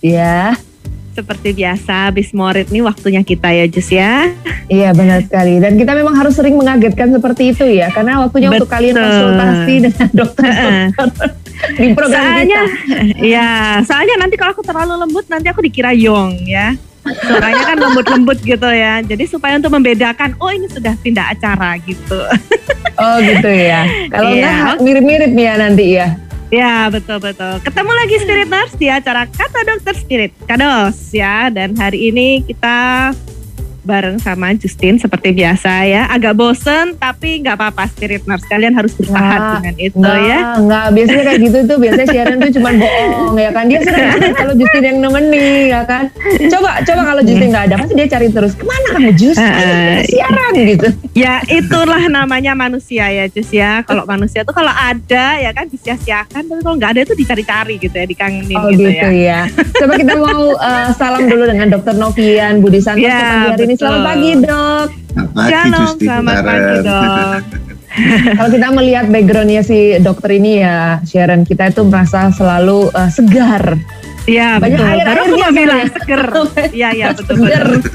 Ya. Seperti biasa, habis morit nih waktunya kita ya Jus ya. Iya benar sekali. Dan kita memang harus sering mengagetkan seperti itu ya, karena waktunya untuk kalian Betul. konsultasi dengan dokter di program soalnya, kita. ya, soalnya nanti kalau aku terlalu lembut nanti aku dikira Yong ya. Suaranya kan lembut-lembut gitu ya. Jadi supaya untuk membedakan, oh ini sudah pindah acara gitu. Oh gitu ya. Kalau Iya. enggak mirip-mirip ya nanti ya. Ya betul betul. Ketemu lagi Spirit Nurse di acara Kata Dokter Spirit Kados ya. Dan hari ini kita bareng sama Justin seperti biasa ya. Agak bosen tapi nggak apa-apa Spirit Nurse. Kalian harus bertahan Nggak, dengan itu Enggak, ya. enggak. Biasanya kayak gitu tuh. Biasanya Sharon tuh cuma bohong ya kan. Dia banget kalau Justin yang nemenin ya kan. Coba, coba kalau Justin nggak ada, pasti dia cari terus. Ke mana kamu Justin? Eh, Siaran gitu. Ya itulah namanya manusia ya Jus ya. Kalau manusia tuh kalau ada ya kan disia-siakan. Tapi kalau nggak ada itu dicari-cari gitu ya. Dikangenin Oh gitu, gitu, ya. ya. Coba kita mau eh, salam dulu dengan Dokter Novian Budi Santoso Ya, pagi hari ini. Selamat pagi dok. Selamat pagi Shalom, Justin selamat pagi dok. Kalau kita melihat backgroundnya si dokter ini ya Sharon, kita itu merasa selalu eh, segar. Iya Banyak betul. air- Baru aku airnya mau bilang soalnya. seger. Iya iya betul Seger. betul.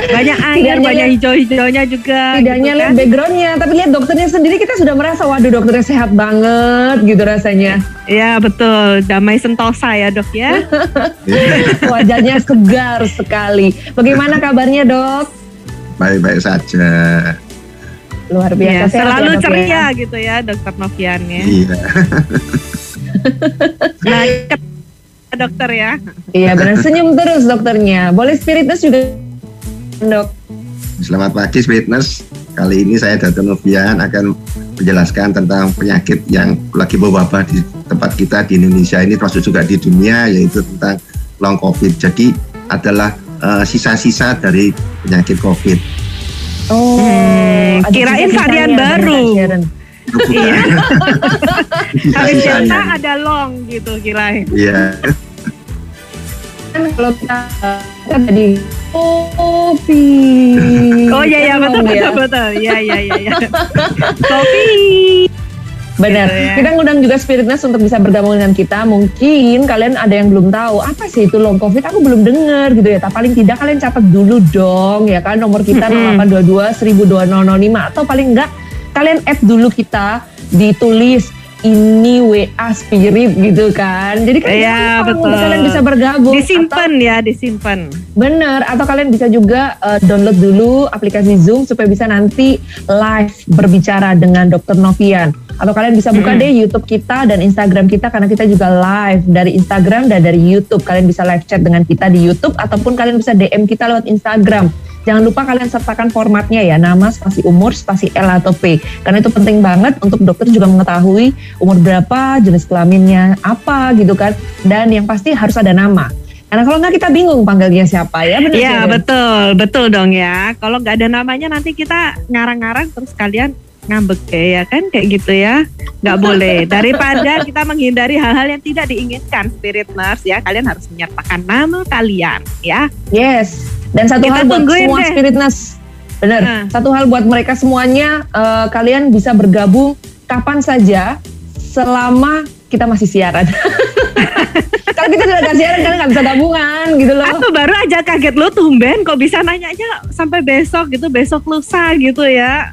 Banyak air, banyak hijau-hijaunya juga. Tidak gitu lihat kan. backgroundnya, tapi lihat dokternya sendiri kita sudah merasa waduh dokternya sehat banget gitu rasanya. Iya betul, damai sentosa ya dok ya. Wajahnya segar sekali. Bagaimana kabarnya dok? Baik-baik saja. Luar biasa Iya, ya, selalu ya? ceria gitu ya dokter Novian ya. Iya. Nah, ke- dokter ya. Iya benar senyum terus dokternya. Boleh spiritus juga dok. Selamat pagi Fitness. Kali ini saya Dr. Novian akan menjelaskan tentang penyakit yang lagi berwabah di tempat kita di Indonesia ini termasuk juga di dunia yaitu tentang long covid. Jadi adalah eh, sisa-sisa dari penyakit covid. Oh, Hmm, kirain varian baru. Iya. Kalau. Delta ada long gitu kirain. Iya. Kan kalau kita kan tadi kopi. Oh iya iya Kan betul ya. betul betul. Iya iya iya. iya. Kopi. Benar. Gitu ya. Kita ngundang juga Spiritness untuk bisa bergabung dengan kita. Mungkin kalian ada yang belum tahu apa sih itu long covid. Aku belum dengar gitu ya. Tapi paling tidak kalian catat dulu dong ya kan nomor kita Mm-mm. 0822 102005 atau paling enggak kalian add dulu kita ditulis ini WA Spirit gitu kan. Jadi kan gampang betul. kalian bisa bergabung. Disimpan ya, disimpan. Bener, atau kalian bisa juga uh, download dulu aplikasi Zoom supaya bisa nanti live berbicara dengan Dr. Novian. Atau kalian bisa buka Mm-mm. deh YouTube kita dan Instagram kita karena kita juga live dari Instagram dan dari YouTube. Kalian bisa live chat dengan kita di YouTube ataupun kalian bisa DM kita lewat Instagram. Jangan lupa kalian sertakan formatnya ya, nama, spasi umur, spasi L atau P. Karena itu penting banget untuk dokter juga mengetahui umur berapa, jenis kelaminnya apa gitu kan. Dan yang pasti harus ada nama. Karena kalau nggak kita bingung panggilnya siapa ya benar Iya betul, betul dong ya. Kalau nggak ada namanya nanti kita ngarang-ngarang terus kalian ngambek kayak ya kan kayak gitu ya. Nggak boleh. Daripada kita menghindari hal-hal yang tidak diinginkan spirit nurse ya, kalian harus menyertakan nama kalian ya. Yes. Dan satu Kita hal buat semua deh. spiritness. Benar. Nah. Satu hal buat mereka semuanya eh, kalian bisa bergabung kapan saja selama kita masih siaran. Kalau kita tidak siaran kalian nggak bisa gabungan gitu loh. Aku baru aja kaget lu tumben kok bisa nanyanya sampai besok gitu, besok lusa gitu ya.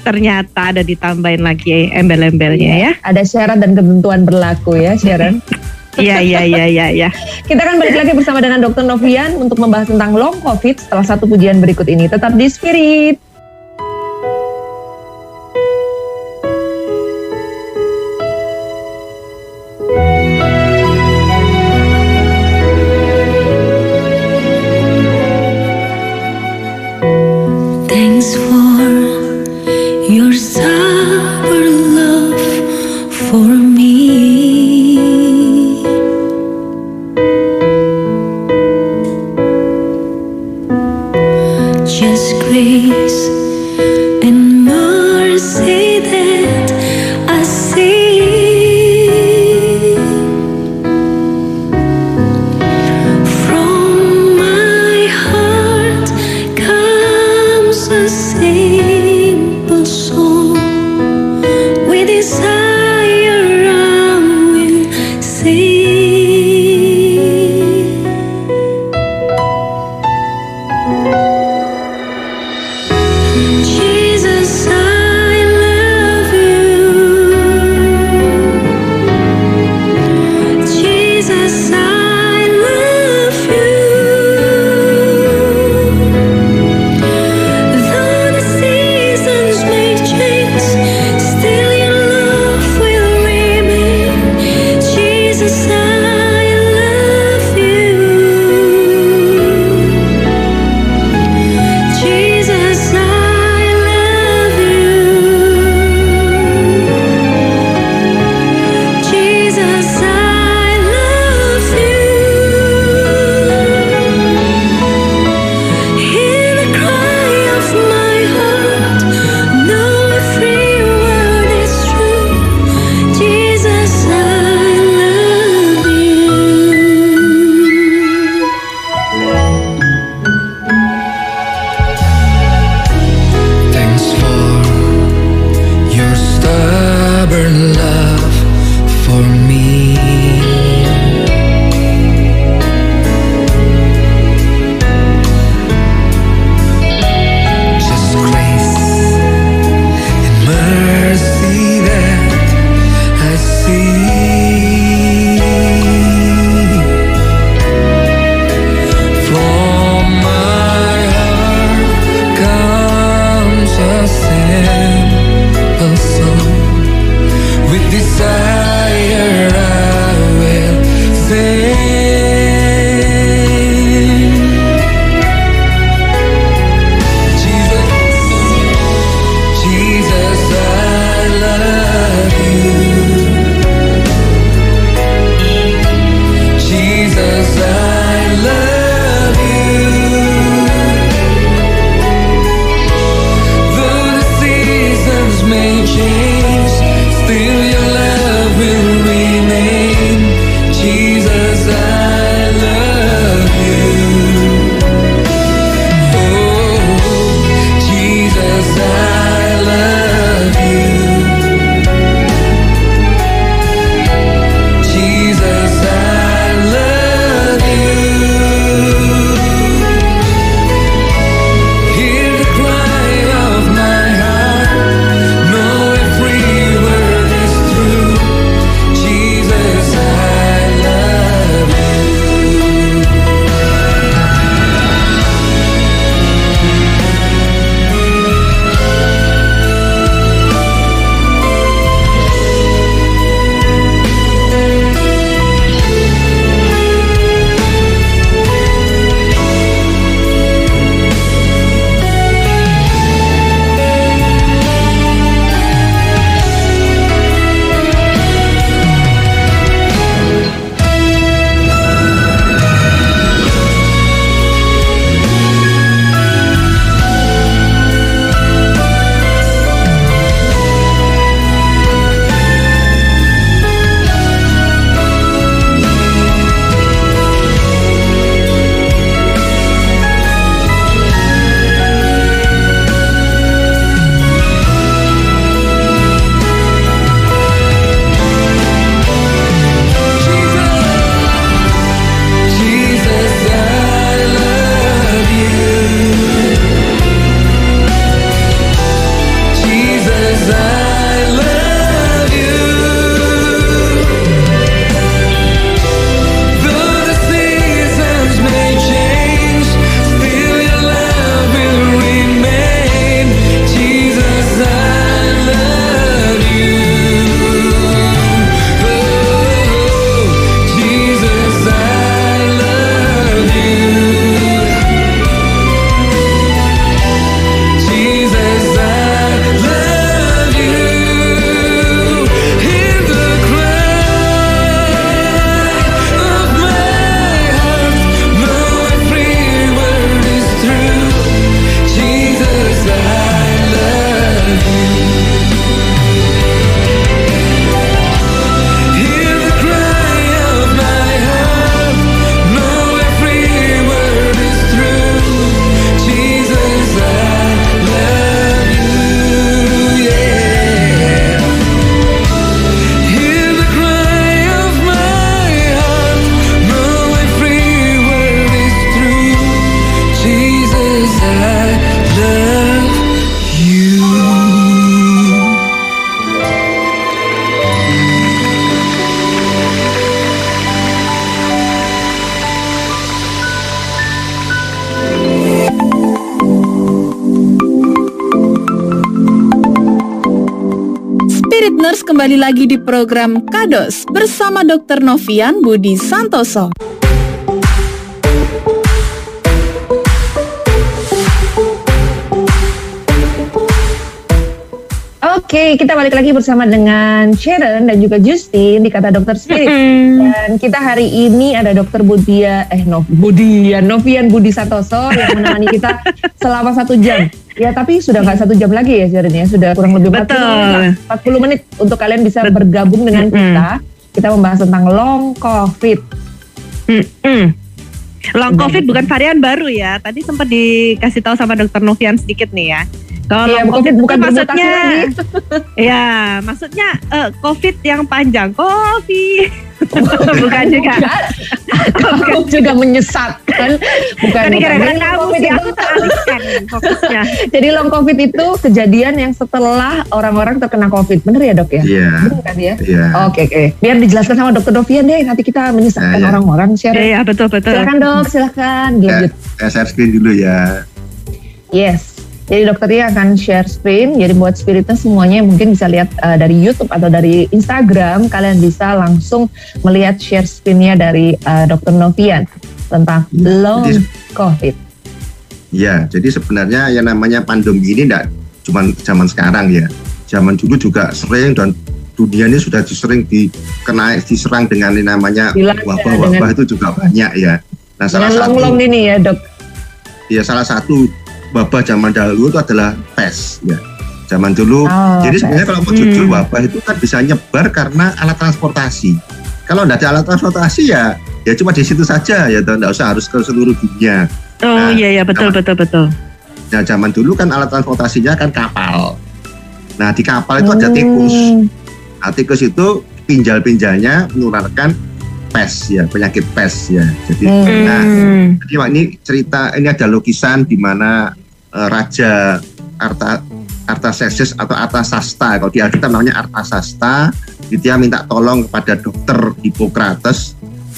Ternyata ada ditambahin lagi embel-embelnya ya. Ada syarat dan ketentuan berlaku ya Sharon. Iya iya iya iya iya. Kita akan balik lagi bersama dengan Dr. Novian untuk membahas tentang long covid setelah satu pujian berikut ini. Tetap di Spirit. to see kembali lagi di program Kados bersama Dr. Novian Budi Santoso. Oke, kita balik lagi bersama dengan Sharon dan juga Justin di Kata Dokter Spirit. Dan kita hari ini ada Dokter Budia, eh no, Budia, Novian Budi Santoso yang menemani kita selama satu jam. Ya, tapi sudah nggak satu jam lagi ya Sharon ya, sudah kurang lebih 40 Betul. menit, lah. 40 menit untuk kalian bisa bergabung dengan kita. Kita membahas tentang long COVID. Long COVID bukan varian baru ya. Tadi sempat dikasih tahu sama dokter Novian sedikit nih ya. Kalau Iya, long COVID bukan maksudnya, lagi. ya maksudnya eh, COVID yang panjang, COVID, bukan juga. Kamu juga menyesatkan. Bukan, Tadi gara-gara kamu COVID sih itu aku teralihkan fokusnya. Jadi long COVID itu kejadian yang setelah orang-orang terkena COVID. Bener ya dok ya? Iya, Bener kan ya? iya. Oke oke. Biar dijelaskan sama dokter Dovian deh. Nanti kita menyesatkan Ya, ya. orang-orang. Share. Iya betul betul. Silakan dok, silakan. Ya, Lanjut. saya share screen dulu ya. Yes. Jadi dokternya akan share screen. Jadi buat spiritus semuanya yang mungkin bisa lihat uh, dari YouTube atau dari Instagram, kalian bisa langsung melihat share screennya dari uh, dokter Novian tentang long jadi- COVID. Ya, jadi sebenarnya yang namanya pandemi ini tidak cuma zaman sekarang ya. Zaman dulu juga sering dan dunia ini sudah sering dikena diserang dengan yang namanya wabah-wabah itu juga banyak ya. Nah, salah satu ini ya dok. ya salah satu wabah zaman dahulu itu adalah pes ya. Zaman dulu Oh, Jadi sebenarnya kalau mau jujur Hmm. wabah itu kan bisa nyebar karena alat transportasi. Kalau tidak ada alat transportasi ya ya cuma di situ saja ya tidak usah harus ke seluruh dunia. Oh Nah, iya iya betul sama. betul betul. Nah zaman dulu kan alat transportasinya kan kapal. Nah di kapal itu ada tikus. Nah, tikus itu pinjal-pinjalnya menularkan pes ya penyakit pes ya. Jadi Hmm. nah jadi ini cerita ini ada lukisan di mana eh, Raja Arta Artaxerxes atau Artasasta kalau di Alkitab namanya Artasasta dia minta tolong kepada dokter Hippocrates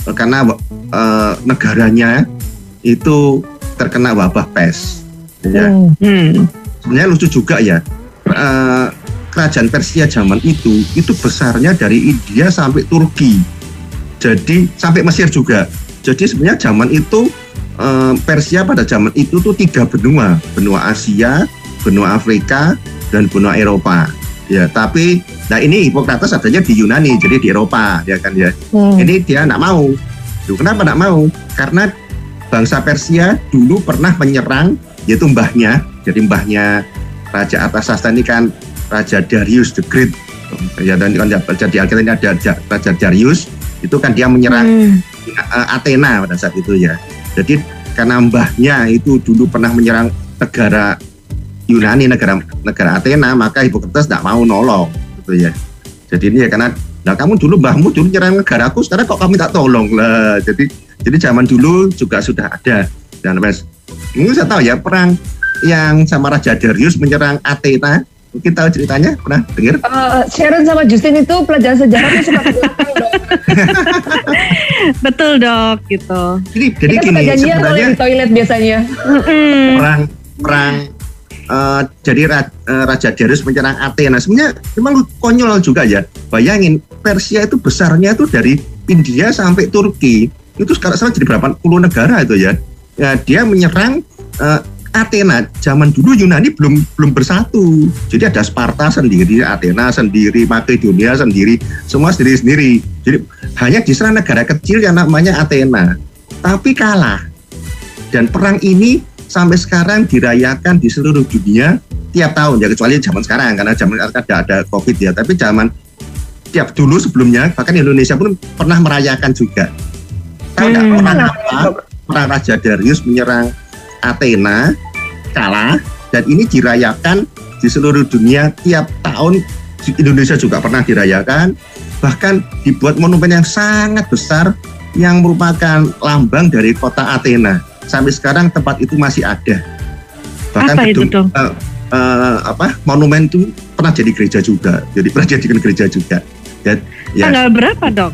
eh, karena eh, negaranya itu terkena wabah pes. Ya. Hmm. Sebenarnya lucu juga ya. Eh, kerajaan Persia zaman itu itu besarnya dari India sampai Turki. Jadi sampai Mesir juga. Jadi sebenarnya zaman itu eh, Persia pada zaman itu tuh tiga benua, benua Asia, benua Afrika, dan benua Eropa. Ya, tapi nah ini Hippocrates adanya di Yunani, jadi di Eropa, ya kan ya. Hmm. Ini dia nggak mau. Loh, kenapa nggak mau? Karena bangsa Persia dulu pernah menyerang, yaitu mbahnya. Jadi mbahnya Raja Artasasta ini kan Raja Darius the Great. Ya dan kan Raja di Alkitab ini ada Ja- Raja Darius. Itu kan dia menyerang Hmm. Athena pada saat itu ya. Jadi karena mbahnya itu dulu pernah menyerang negara Yunani, negara negara Athena, maka Hippocrates tidak mau nolong, gitu ya. Jadi ini ya karena, nah kamu dulu mbahmu dulu nyerang negaraku, sekarang kok kamu tak tolong lah. Jadi jadi zaman dulu juga sudah ada dan mas, mungkin saya tahu ya perang yang sama Raja Darius menyerang Athena. Mungkin tahu ceritanya pernah dengar? Eh, Sharon sama Justin itu pelajaran sejarahnya suka belakang. Betul dok gitu. Jadi jadi Kita gini suka janjian sebenarnya di toilet biasanya. Perang perang eh, jadi Ra- eh, Raja Darius menyerang Athena. Sebenarnya memang konyol juga ya. Bayangin Persia itu besarnya itu dari India sampai Turki. Itu sekarang sekarang jadi berapa puluh negara itu ya. Ya dia menyerang eh, Athena zaman dulu Yunani belum belum bersatu. Jadi ada Sparta sendiri Athena sendiri Makedonia sendiri semua sendiri sendiri. Jadi hanya diserang negara kecil yang namanya Athena. Tapi kalah. Dan perang ini sampai sekarang dirayakan di seluruh dunia tiap tahun. Ya kecuali zaman sekarang karena zaman sekarang ada ada covid ya. Tapi zaman tiap dulu sebelumnya bahkan Indonesia pun pernah merayakan juga. Tahu Hmm. perang apa? Perang Raja Darius menyerang Athena kalah dan ini dirayakan di seluruh dunia tiap tahun. Di Indonesia juga pernah dirayakan. Bahkan dibuat monumen yang sangat besar yang merupakan lambang dari kota Athena. Sampai sekarang tempat itu masih ada. Bahkan Apa itu gedung tuh? eh, eh, apa monumen itu pernah jadi gereja juga. Jadi pernah jadikan gereja juga. Dan ya. Tanggal berapa dok?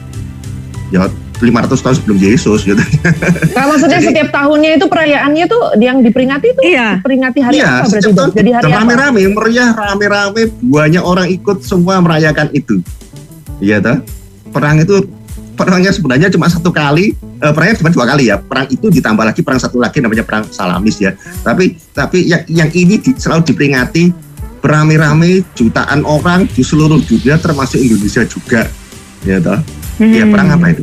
ya 500 tahun sebelum Yesus gitu. Nah, maksudnya Jadi- setiap tahunnya itu perayaannya tuh yang diperingati itu Iya. peringati hari Iya, apa berarti tahun Jadi hari rame-rame, meriah, rame-rame, banyak orang ikut semua merayakan itu. Iya toh. Perang itu perangnya sebenarnya cuma satu kali, eh, perangnya cuma dua kali ya. Perang itu ditambah lagi perang satu lagi namanya perang Salamis ya. Tapi tapi yang yang ini di- selalu diperingati beramai-ramai jutaan orang di seluruh dunia termasuk Indonesia juga. Ya toh. Ya Hmm. perang apa itu?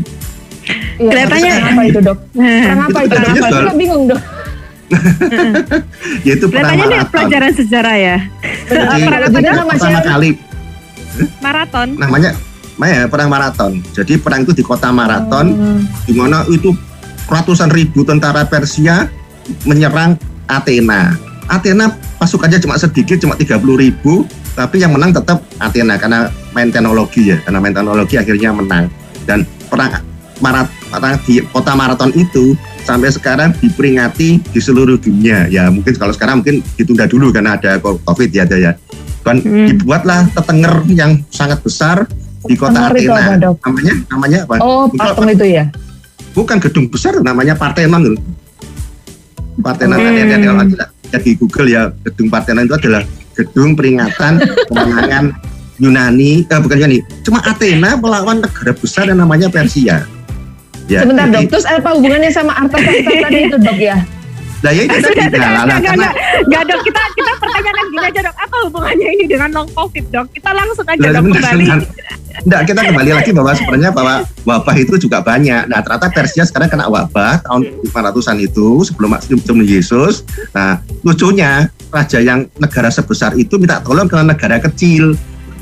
Iya, Kelihatannya- perang apa itu dok? Perang apa Itu soal- Saya bingung dok. Yaitu perang Kelihatannya maraton. pelajaran sejarah ya. Perang apa pertama kali Maraton. namanya Maya perang maraton. Jadi perang itu di kota maraton Hmm. di mana itu ratusan ribu tentara Persia menyerang Athena. Athena pasukannya cuma sedikit, cuma 30 ribu, tapi yang menang tetap Athena karena main teknologi ya, karena main teknologi akhirnya menang. Dan perang marat, di kota maraton itu sampai sekarang diperingati di seluruh dunia. Ya mungkin kalau sekarang mungkin ditunda dulu karena ada COVID ya, ada ya. Dan Hmm. dibuatlah tetenger yang sangat besar di kota Tetenger itu Athena. apa, Dok? Namanya namanya apa? Oh, patung itu ya? bukan gedung besar namanya Parthenon loh. Parthenon Hmm. ada kalau ada ada di Google ya gedung Parthenon itu adalah gedung peringatan kemenangan Yunani eh bukan Yunani cuma Athena melawan negara besar yang namanya Persia ya Sebentar dok, terus apa hubungannya sama arta tadi itu dok ya? nah ya itu tadi sudah, lah, enggak, karena enggak, enggak dok. Kita kita pertanyakan gini aja dok. Apa hubungannya ini dengan long covid dok? Kita langsung aja dok kembali. sebentar. Nggak, kita kembali lagi bahwa sebenarnya bahwa wabah itu juga banyak. Nah, ternyata Persia sekarang kena wabah tahun 500-an itu sebelum sebelum Yesus. Nah, lucunya raja yang negara sebesar itu minta tolong ke negara kecil.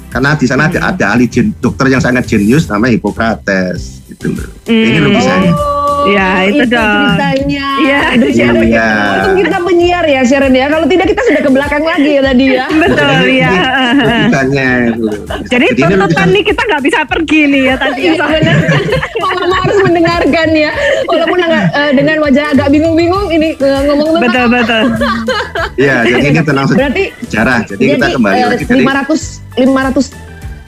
Karena di sana ada, ada ahli dokter yang sangat jenius namanya Hippocrates gitu loh. Ini Hmm. lukisannya. Ya, itu dong. ceritanya. Iya. Aduh, Sharon. Iya. Untung kita penyiar ya Sharon ya. Kalau tidak kita sudah ke belakang lagi ya tadi ya. Betul ya. Lukisannya itu. Jadi ini tuntutan nih kita nggak bisa pergi nih ya tadi. Iya benar. Mama harus mendengarkan ya. Walaupun agak eh, dengan wajah agak bingung-bingung ini eh, ngomong tentang Betul betul. Iya, jadi ini tentang berarti sejarah. Jadi, kita jadi kembali eh, lagi dari 500 500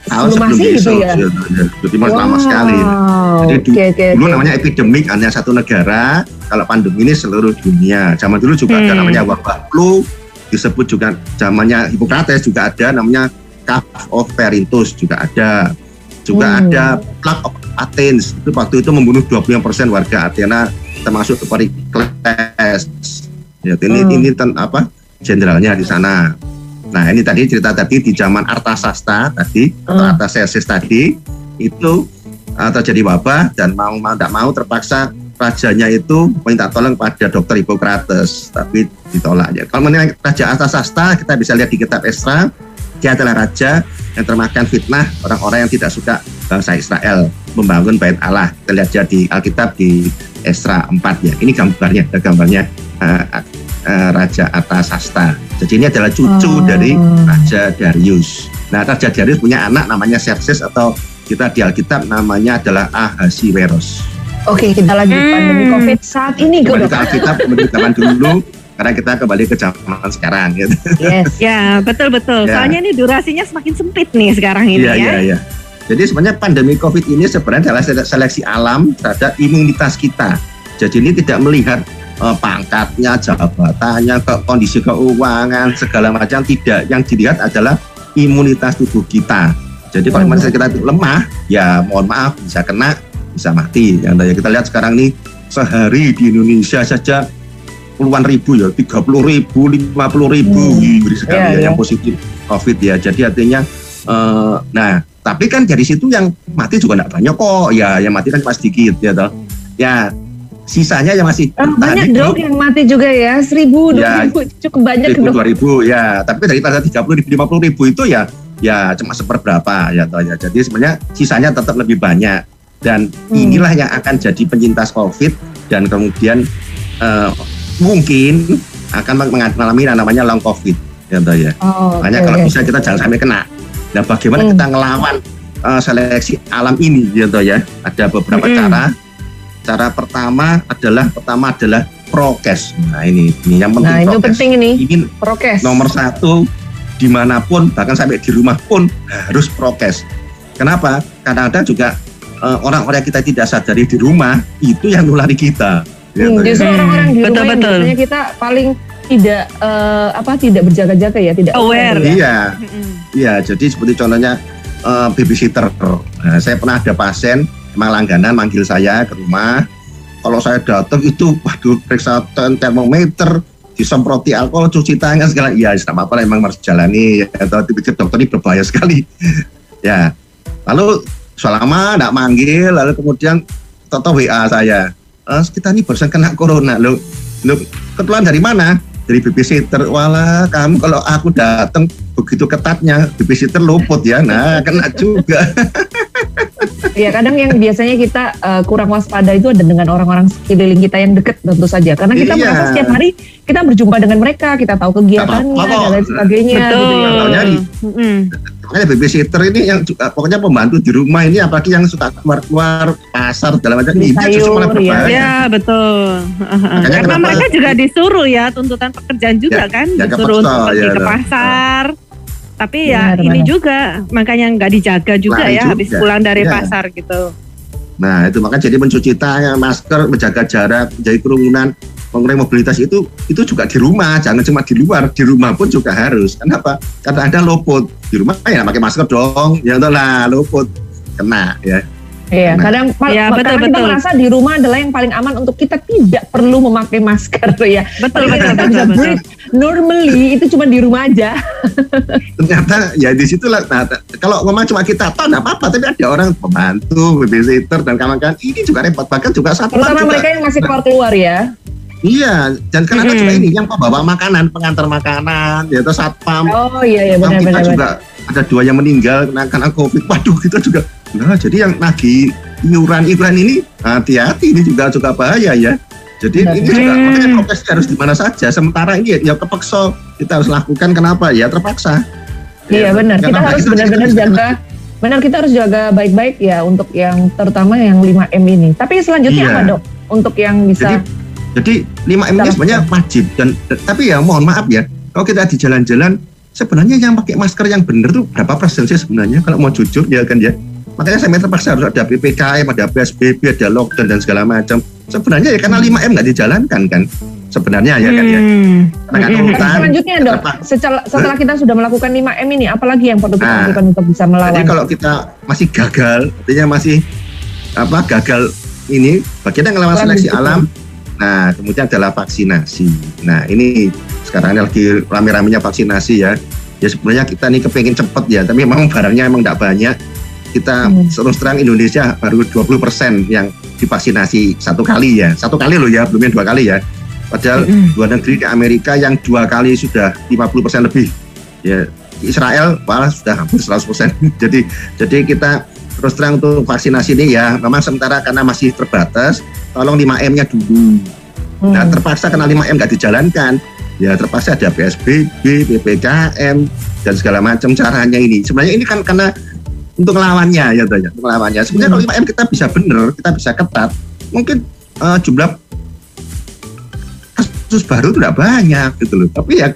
tahun sebelum Masehi Yesus. gitu ya. ya, ya. Jadi masih lama sekali. Wow. Jadi Oke oke. dulu oke. namanya epidemik hanya satu negara, kalau pandemi ini seluruh dunia. Zaman dulu juga ada Hmm. namanya wabah flu, disebut juga zamannya Hippocrates juga ada namanya Cough of Perinthus juga ada. Juga Hmm. ada Plague of Athens, itu waktu itu membunuh 25% warga Athena termasuk Pericles. Ya, ini Hmm. ini ten- apa jenderalnya di sana. Nah, ini tadi cerita tadi di zaman Artasasta tadi atau Hmm. Artaxerxes tadi itu uh, terjadi wabah dan mau mau tidak mau terpaksa rajanya itu minta tolong pada dokter Hippocrates tapi ditolak ya. Kalau mengenai Raja Artasasta kita bisa lihat di kitab Esra dia adalah raja yang termakan fitnah orang-orang yang tidak suka bangsa Israel membangun bait Allah. Kita lihat aja di Alkitab di Esra 4 ya. Ini gambarnya, ada gambarnya uh, uh, Raja Artasasta. Jadi ini adalah cucu Oh. dari Raja Darius. Nah, Raja Darius punya anak namanya Xerxes atau kita di Alkitab namanya adalah Ahasiweros. Oke, kita lanjut Hmm. pandemi Covid saat ini Kembali ke Alkitab, kembali zaman dulu, karena kita kembali ke zaman sekarang. Gitu. Yes. Ya betul betul. Ya. Soalnya ini durasinya semakin sempit nih sekarang ini Iya, ya. iya, iya. Jadi sebenarnya pandemi COVID ini sebenarnya adalah sele- seleksi alam terhadap imunitas kita. Jadi ini tidak melihat eh, pangkatnya, jabatannya, ke kondisi keuangan, segala macam tidak. Yang dilihat adalah imunitas tubuh kita. Jadi kalau imunitas kita lemah, ya mohon maaf bisa kena, bisa mati. Yang kita lihat sekarang nih sehari di Indonesia saja puluhan ribu ya, 30 ribu, 50 ribu, Hmm. Ngeri sekali Iya, ya, iya. yang positif COVID ya. Jadi artinya Eh, nah, tapi kan dari situ yang mati juga enggak banyak kok. Ya, yang mati kan cuma sedikit ya toh. Ya, sisanya yang masih Ah, banyak dok yang mati juga ya, seribu, dua Ya, ribu, cukup banyak ribu, dok. dua ribu ya. Tapi dari pada tiga puluh ribu, lima puluh ribu itu ya, ya cuma seperberapa ya toh ya. Jadi sebenarnya sisanya tetap lebih banyak. Dan Hmm. inilah yang akan jadi penyintas COVID dan kemudian eh, mungkin akan mengalami yang namanya long COVID ya toh ya. Oh, Makanya oke, kalau bisa kita jangan sampai kena. Nah, bagaimana Hmm. kita ngelawan uh, seleksi alam ini, gitu ya? Ada beberapa Mm-mm. cara. Cara pertama adalah pertama adalah prokes. Nah ini, ini yang penting. Nah, itu prokes. penting ini, Ini prokes. nomor satu di mana pun bahkan sampai di rumah pun harus prokes. Kenapa? Kadang-kadang juga eh, orang-orang kita tidak sadari di rumah itu yang nulari kita. Ya, Hmm, toh, ya. justru Hmm, orang-orang di betul, rumah yang betul. biasanya kita paling tidak eh, apa tidak berjaga-jaga ya, tidak Aware. ya. Iya, Mm-mm. iya. Jadi seperti contohnya eh, babysitter. Nah, saya pernah ada pasien emang langganan manggil saya ke rumah. Kalau saya datang itu, waduh, periksa termometer, disemproti alkohol, cuci tangan segala. Iya, tidak apa-apa, emang harus jalani. Ya, atau dipikir dokter ini berbahaya sekali. ya, lalu selama tidak manggil, lalu kemudian toto WA saya. "Eh, kita ini barusan kena corona loh. Loh, ketularan dari mana? Dari babysitter. Walah, kamu kalau aku datang begitu ketatnya babysitter luput ya. Nah, kena juga. Iya, kadang yang biasanya kita eh, kurang waspada itu ada dengan orang-orang sekeliling kita yang deket tentu saja. Karena kita Iya. merasa setiap hari kita berjumpa dengan mereka, kita tahu kegiatannya dan lain sebagainya Betul. gitu ya. Mm-mm. Makanya babysitter ini yang juga- pokoknya pembantu di rumah ini apalagi yang suka keluar-keluar pasar dalam macam ini justru malah sayur, ya. berbahaya. Ya betul. Makanya Karena kenapa- mereka juga disuruh ya tuntutan pekerjaan juga kan, ya disuruh kepaksa, untuk pergi ya, ke ya. Tapi ya Benar, ini benar. juga makanya nggak dijaga juga Lari ya juga. habis pulang dari Ya. pasar gitu. Nah itu makanya jadi mencuci tangan, masker, menjaga jarak, menjadi kerumunan, mengurangi mobilitas itu itu juga di rumah, jangan cuma di luar, di rumah pun juga harus. Kenapa? Karena ada luput di rumah ya pakai masker dong, ya lah luput kena ya. Iya, Nah. kadang pa- Iya, karena betul, kita betul. merasa di rumah adalah yang paling aman untuk kita tidak perlu memakai masker ya. Betul betul kita betul bisa betul. breathe normally itu cuma di rumah aja. Ternyata ya di situlah. Nah, t- kalau memang cuma kita tahu nggak apa-apa, tapi ada orang pembantu, babysitter dan kawan-kawan ini juga repot. Bahkan juga satpam Terutama juga. mereka yang masih keluar-keluar ya. Iya, dan kan ada juga ini yang pembawa makanan, pengantar makanan, yaitu satpam. Oh iya iya Satpam kita benar-benar. juga ada dua yang meninggal karena, karena covid. Waduh, kita juga. Nah, jadi yang nagih iuran-iuran ini hati-hati ini juga juga bahaya ya. Jadi Benar. ini juga makanya prokes harus di mana saja. Sementara ini ya, ya kepeksa kita harus lakukan. Kenapa? Ya terpaksa. Iya Ya, benar. Kita harus benar-benar jaga. Benar kita harus jaga baik-baik ya untuk yang terutama yang 5M ini. Tapi selanjutnya Iya. apa dok? Untuk yang bisa Jadi jadi 5 M ini Dapat. sebenarnya wajib dan dan- tapi ya mohon maaf ya kalau kita di jalan-jalan sebenarnya yang pakai masker yang benar tuh berapa persen sih sebenarnya kalau mau jujur ya kan ya makanya saya terpaksa harus ada PPKM ada PSBB ada lockdown dan segala macam sebenarnya ya karena 5 M nggak dijalankan kan sebenarnya ya kan ya Hmm. karena nurutan. selanjutnya dok, setelah, setelah kita sudah melakukan 5M ini, apalagi yang perlu kita Ah. lakukan untuk bisa melawan? Jadi kalau kita masih gagal, artinya masih apa gagal ini bagian yang ngelawan seleksi alam. Nah, kemudian adalah vaksinasi. Nah, ini sekarang ini lagi rame-ramenya vaksinasi ya. Ya sebenarnya kita nih kepengen cepet ya, tapi memang barangnya emang tidak banyak. Kita Hmm. terus terang Indonesia baru 20% yang divaksinasi satu kali ya. Satu kali loh ya, belum yang dua kali ya. Padahal Mm-mm. luar negeri di Amerika yang dua kali sudah 50% lebih. Ya, Israel malah sudah hampir 100%. jadi jadi kita terus terang untuk vaksinasi ini ya memang sementara karena masih terbatas, tolong 5M-nya dulu. Hmm. Nah, terpaksa karena 5M nggak dijalankan, ya terpaksa ada PSBB, PPKM dan segala macam caranya ini. Sebenarnya ini kan karena untuk melawannya ya, Toh, ya, untuk melawannya. Sebenarnya Hmm. kalau 5M kita bisa benar, kita bisa ketat, mungkin eh, jumlah kasus baru itu tidak banyak gitu loh. Tapi ya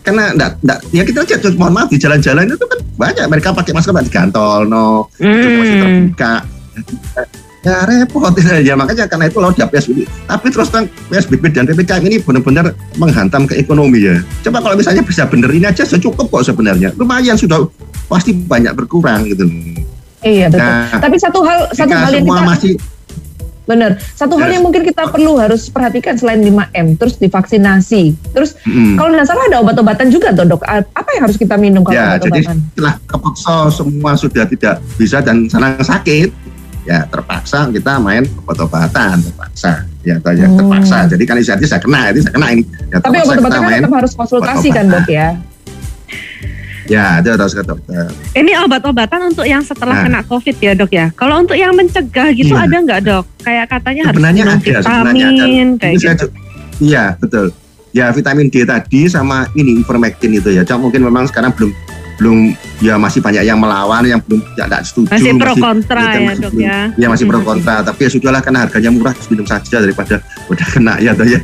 karena enggak, enggak, ya kita aja mohon maaf di jalan-jalan itu kan banyak mereka pakai masker nggak digantol no itu masih Hmm. terbuka ya repot ya makanya karena itu loh dia PSBB tapi terus kan PSBB dan PPKM ini benar-benar menghantam ke ekonomi ya coba kalau misalnya bisa bener ini aja sudah cukup kok sebenarnya lumayan sudah pasti banyak berkurang gitu Iya betul. nah Tapi satu hal satu hal yang kita masih benar. Satu hal yang mungkin kita perlu harus perhatikan selain 5M, terus divaksinasi. Terus mm, kalau tidak salah ada obat-obatan juga tuh dok. Apa yang harus kita minum kalau Ya, jadi obat-obatan? setelah kepaksa semua sudah tidak bisa dan sedang sakit ya terpaksa kita main obat-obatan terpaksa ya, atau Hmm. terpaksa jadi kan inisiatif saya kena itu saya kena ini ya, Tapi obat-obatan kan tetap harus konsultasi kan dok ya. Ya itu harus ke dokter Ini obat-obatan untuk yang setelah Nah. kena COVID ya dok ya. Kalau untuk yang mencegah gitu Iya. ada nggak dok? Kayak katanya harus Sebenarnya minum ada, sebenarnya ada. vitamin kayak Ini saya gitu. iya betul ya vitamin D tadi sama ini ivermectin itu ya Cuma mungkin memang sekarang belum belum ya masih banyak yang melawan yang belum tidak setuju Masih pro kontra masih- ya dok ya. ya masih pro Mm-mm. kontra tapi ya sudahlah karena harganya murah minum saja daripada udah kena ya toh ya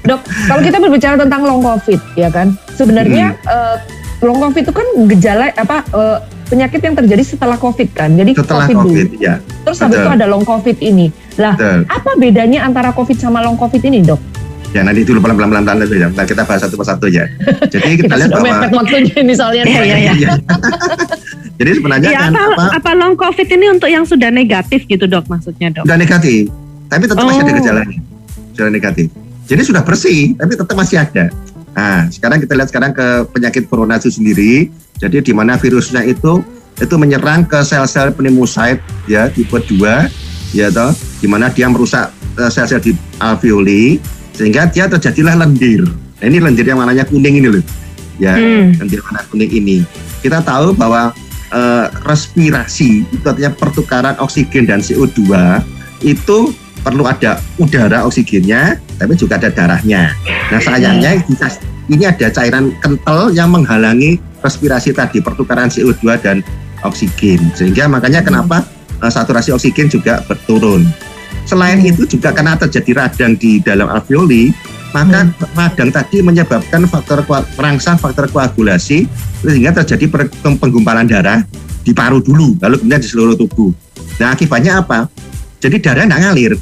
Dok, kalau kita berbicara tentang long covid, ya kan, sebenarnya Hmm. eh, long covid itu kan gejala apa eh, penyakit yang terjadi setelah COVID kan. Jadi Setelah COVID, dulu. COVID, ya. Terus habis itu ada long COVID ini. Lah, Betul. apa bedanya antara COVID sama long COVID ini, Dok? Ya nanti dulu pelan-pelan pelan dulu ya. Kita bahas satu persatu ya. Jadi kita, Kita lihat sudah bahwa mepet waktunya ini soalnya. Iya, iya, iya. Iya. Jadi sebenarnya Ya kan apa, apa apa long covid ini untuk yang sudah negatif gitu dok maksudnya dok? sudah negatif, tapi tetap masih ada Oh. gejalanya. Sudah negatif. Jadi sudah bersih, tapi tetap masih ada. Nah, sekarang kita lihat sekarang ke penyakit corona itu sendiri. Jadi di mana virusnya itu itu menyerang ke sel-sel pneumocyte ya tipe 2 ya toh di mana dia merusak eh, sel-sel di alveoli sehingga dia terjadilah lendir. Nah, ini lendir yang warnanya kuning ini loh. Ya, Hmm. lendir warna kuning ini. Kita tahu bahwa eh, respirasi itu artinya pertukaran oksigen dan CO2 itu perlu ada udara oksigennya tapi juga ada darahnya. Nah sayangnya kita- ini ada cairan kental yang menghalangi respirasi tadi pertukaran CO2 dan oksigen sehingga makanya kenapa eh, saturasi oksigen juga berturun. Selain Hmm. itu juga karena terjadi radang di dalam alveoli maka radang tadi menyebabkan faktor merangsang faktor koagulasi sehingga terjadi penggumpalan darah di paru dulu lalu kemudian di seluruh tubuh. Nah akibatnya apa? Jadi darah nggak ngalir.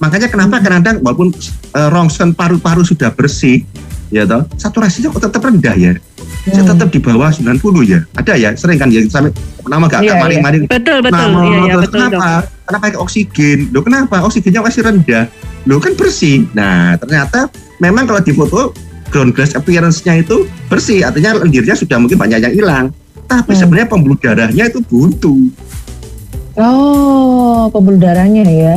Makanya kenapa kadang-kadang walaupun eh, rongsen paru-paru sudah bersih, ya toh, saturasinya kok tetap rendah ya. Saya Hmm. tetap di bawah 90 ya. Ada ya, sering kan ya sampai nama gak Iya, maring-maring. Betul betul, iya iya terus betul kenapa? Karena pakai oksigen. Loh kenapa? Oksigennya masih rendah. Loh kan bersih. Nah ternyata memang kalau di foto ground glass appearance-nya itu bersih. Artinya lendirnya sudah mungkin banyak yang hilang. Tapi Hmm. sebenarnya pembuluh darahnya itu buntu. Oh, pembuluh darahnya ya.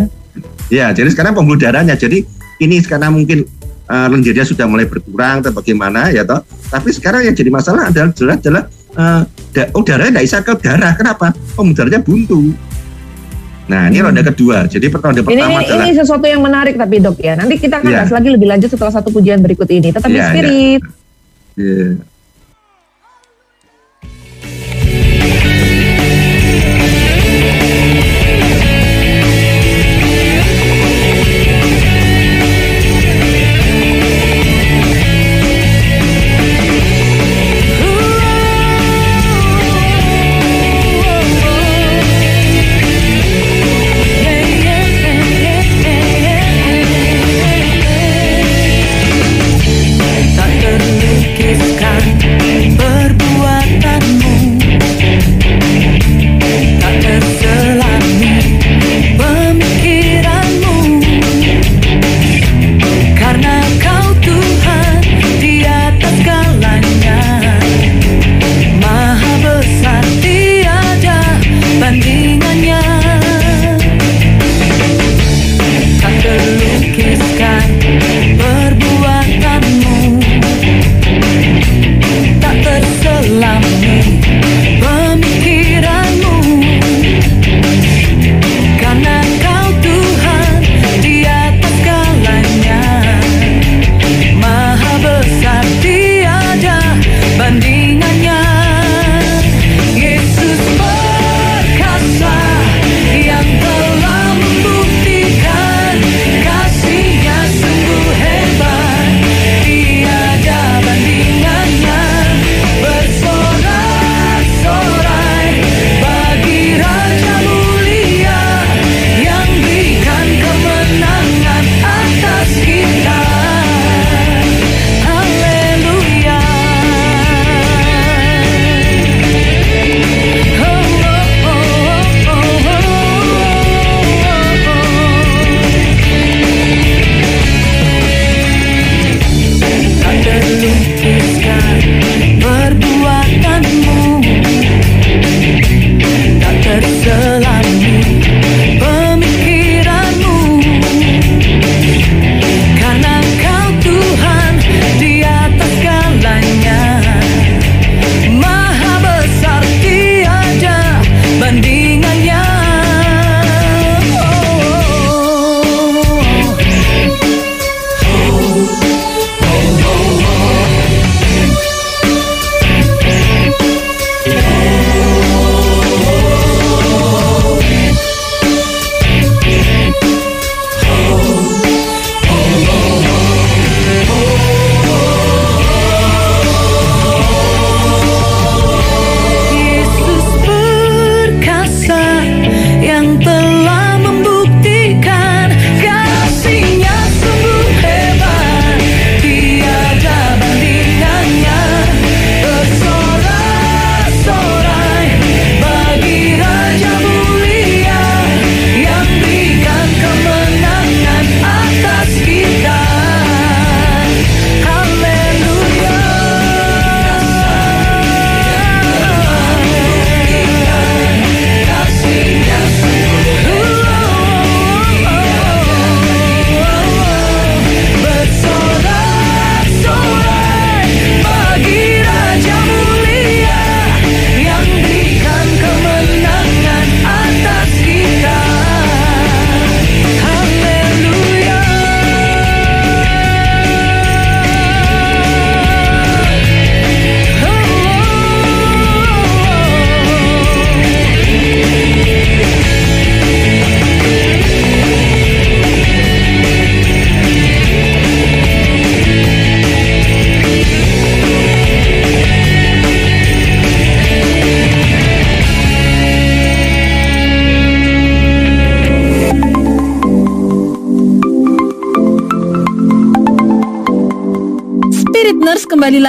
Ya, jadi sekarang pembuluh darahnya. Jadi ini sekarang mungkin uh, lendirnya sudah mulai berkurang atau bagaimana ya toh. Tapi sekarang yang jadi masalah adalah adalah, adalah uh, da- oh darahnya tidak bisa ke darah. Kenapa? Pembuluh darahnya buntu. Nah, ini Hmm. ronde kedua. Jadi ronde Ini, pertama ini, adalah ini sesuatu yang menarik tapi dok ya. Nanti kita akan Iya. bahas lagi lebih lanjut setelah satu pujian berikut ini. Tetap di Iya, iya. spirit. Iya. Tak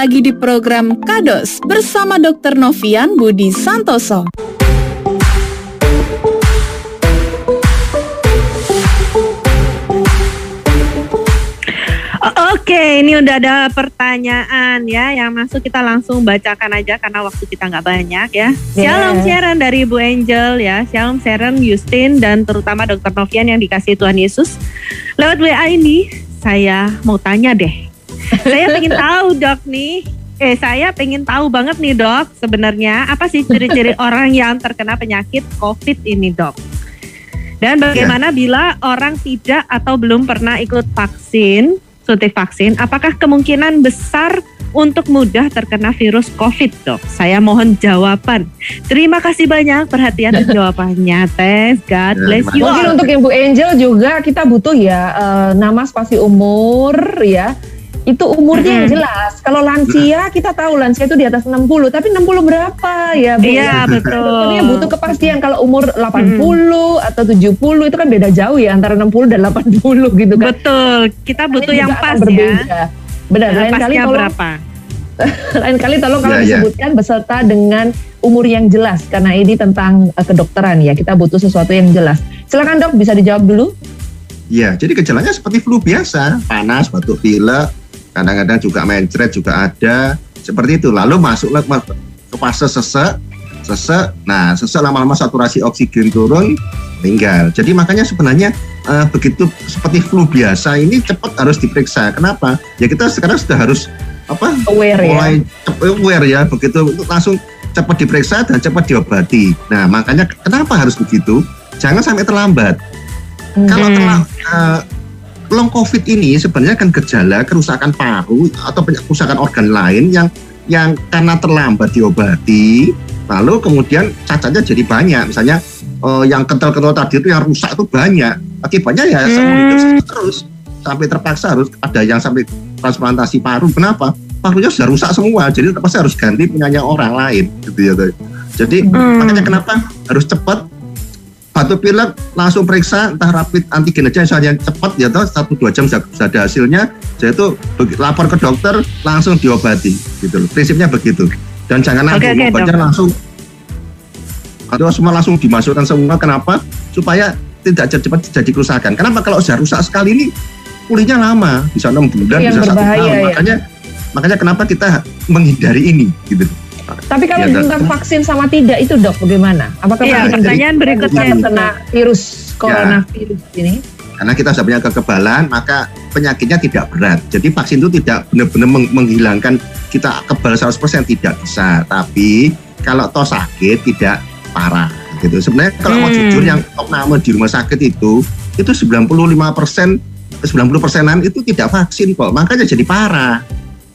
lagi di program Kados bersama Dr. Novian Budi Santoso. Oke, ini udah ada pertanyaan ya yang masuk kita langsung bacakan aja karena waktu kita nggak banyak ya. Shalom Yes. Sharon dari Ibu Angel ya. Shalom Sharon, Justin dan terutama Dr. Novian yang dikasih Tuhan Yesus. Lewat WA ini saya mau tanya deh. Saya pengen tahu dok nih. Eh saya pengen tahu banget nih dok sebenarnya apa sih ciri-ciri orang yang terkena penyakit COVID ini dok? Dan bagaimana bila orang tidak atau belum pernah ikut vaksin, suntik vaksin, apakah kemungkinan besar untuk mudah terkena virus COVID, dok? Saya mohon jawaban. Terima kasih banyak perhatian dan jawabannya. Thanks, God Ya, bless you Mungkin all. untuk Ibu Angel juga kita butuh ya eh, nama spasi umur ya. Itu umurnya yang jelas. Kalau lansia kita tahu lansia itu di atas 60, tapi 60 berapa ya Bu? Iya, betul. Dokternya butuh kepastian kalau umur 80 atau 70 itu kan beda jauh ya antara 60 dan 80 gitu kan. Betul, kita butuh Ini yang pas ya. berbeda. Benar, Nah, lain kali tolong berapa? lain kali tolong kalau Ya, ya. disebutkan beserta dengan umur yang jelas karena ini tentang eh, kedokteran ya. Kita butuh sesuatu yang jelas. Silakan Dok, bisa dijawab dulu? Iya, jadi gejalanya seperti flu biasa, panas, batuk pilek, kadang-kadang juga mencret juga ada, seperti itu. Lalu masuklah ke fase sesek, sesek. Nah, sesek lama-lama saturasi oksigen turun, meninggal. Jadi makanya sebenarnya eh, begitu seperti flu biasa ini cepat harus diperiksa. Kenapa? Ya kita sekarang sudah harus apa? Aware ya. mulai cepat aware ya, begitu langsung cepat diperiksa dan cepat diobati. Nah, makanya kenapa harus begitu? Jangan sampai terlambat. Kalau Hmm. telah eh, long COVID ini sebenarnya kan gejala kerusakan paru atau kerusakan organ lain yang yang karena terlambat diobati, lalu kemudian cacatnya jadi banyak. Misalnya eh, yang kental-kental tadi itu yang rusak itu banyak. Akibatnya ya Hmm. terus sampai terpaksa harus ada yang sampai transplantasi paru. Kenapa? Parunya sudah rusak semua, jadi terpaksa harus ganti punyanya orang lain, gitu ya. Jadi Hmm. makanya kenapa harus cepat batuk pilek langsung periksa entah rapid antigen aja misalnya cepat ya toh satu dua jam sudah, ada hasilnya. Saya itu lapor ke dokter langsung diobati gitu loh. Prinsipnya begitu. Dan jangan nanggung oke, obatnya dok. langsung. Atau semua langsung dimasukkan semua kenapa? Supaya tidak cepat jadi kerusakan. Kenapa kalau sudah rusak sekali ini pulihnya lama bisa enam bulan Yang bisa satu tahun. ya. makanya makanya kenapa kita menghindari ini gitu Tapi kalau Dok. tentang vaksin sama tidak itu dok bagaimana? Apakah vaksin pertanyaan berikutnya terkena virus coronavirus ini? karena kita sudah punya kekebalan maka penyakitnya tidak berat jadi vaksin itu tidak benar-benar meng- menghilangkan kita kebal 100% tidak bisa tapi kalau toh sakit tidak parah gitu sebenarnya kalau mau Hmm. jujur yang opname di rumah sakit itu itu 95% 90 persenan itu tidak vaksin kok makanya jadi parah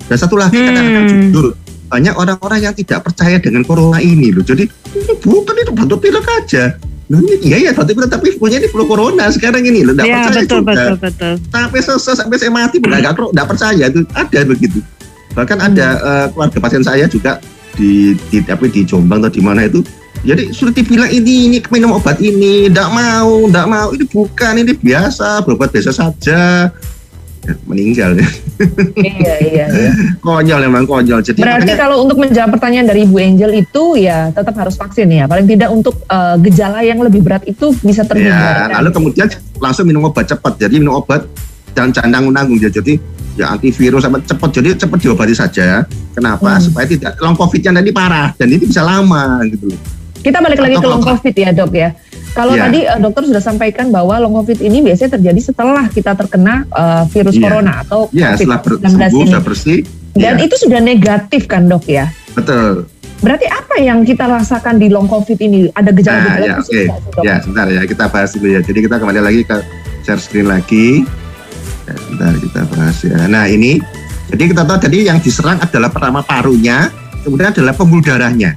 dan satu lagi Hmm. kadang-kadang jujur banyak orang-orang yang tidak percaya dengan corona ini loh. Jadi ini bukan itu batuk pilek aja. Ini, iya ya batuk pilek tapi punya ini flu corona sekarang ini loh. Nggak Ya percaya betul juga. betul betul. sampai selesai sampai saya mati pun nggak nggak percaya itu. Ada begitu. Bahkan ada eh, keluarga pasien saya juga di di tapi di Jombang atau di mana itu. Jadi sudah dibilang ini ini minum obat ini nggak mau nggak mau. Ini bukan ini biasa berobat biasa saja meninggal ya. iya iya. iya. konyol emang konyol jadi Berarti makanya kalau untuk menjawab pertanyaan dari Ibu Angel itu ya tetap harus vaksin ya. Paling tidak untuk eh, gejala yang lebih berat itu bisa ya terhindarkan. lalu kemudian langsung minum obat cepat jadi minum obat jangan jangan nanggung nanggung ya jadi ya antivirus sama cepat jadi cepat diobati saja kenapa Hmm. supaya tidak long covidnya nanti parah dan ini bisa lama gitu loh Kita balik lagi Atau ke long covid ya dok ya. Kalau Iya. tadi eh, dokter sudah sampaikan bahwa long covid ini biasanya terjadi setelah kita terkena eh, virus Iya. corona atau setelah ber- COVID-19 sembuh, ini. sudah bersih. Dan ya, itu sudah negatif kan dok ya. betul. Berarti apa yang kita rasakan di long covid ini? Ada gejala-gejala Nah, ya, khusus dok? Ya, sebentar ya, kita bahas dulu ya. Jadi kita kembali lagi ke share screen lagi. Ya, sebentar kita bahas ya. Nah, ini jadi kita tahu tadi yang diserang adalah pertama parunya, kemudian adalah pembuluh darahnya.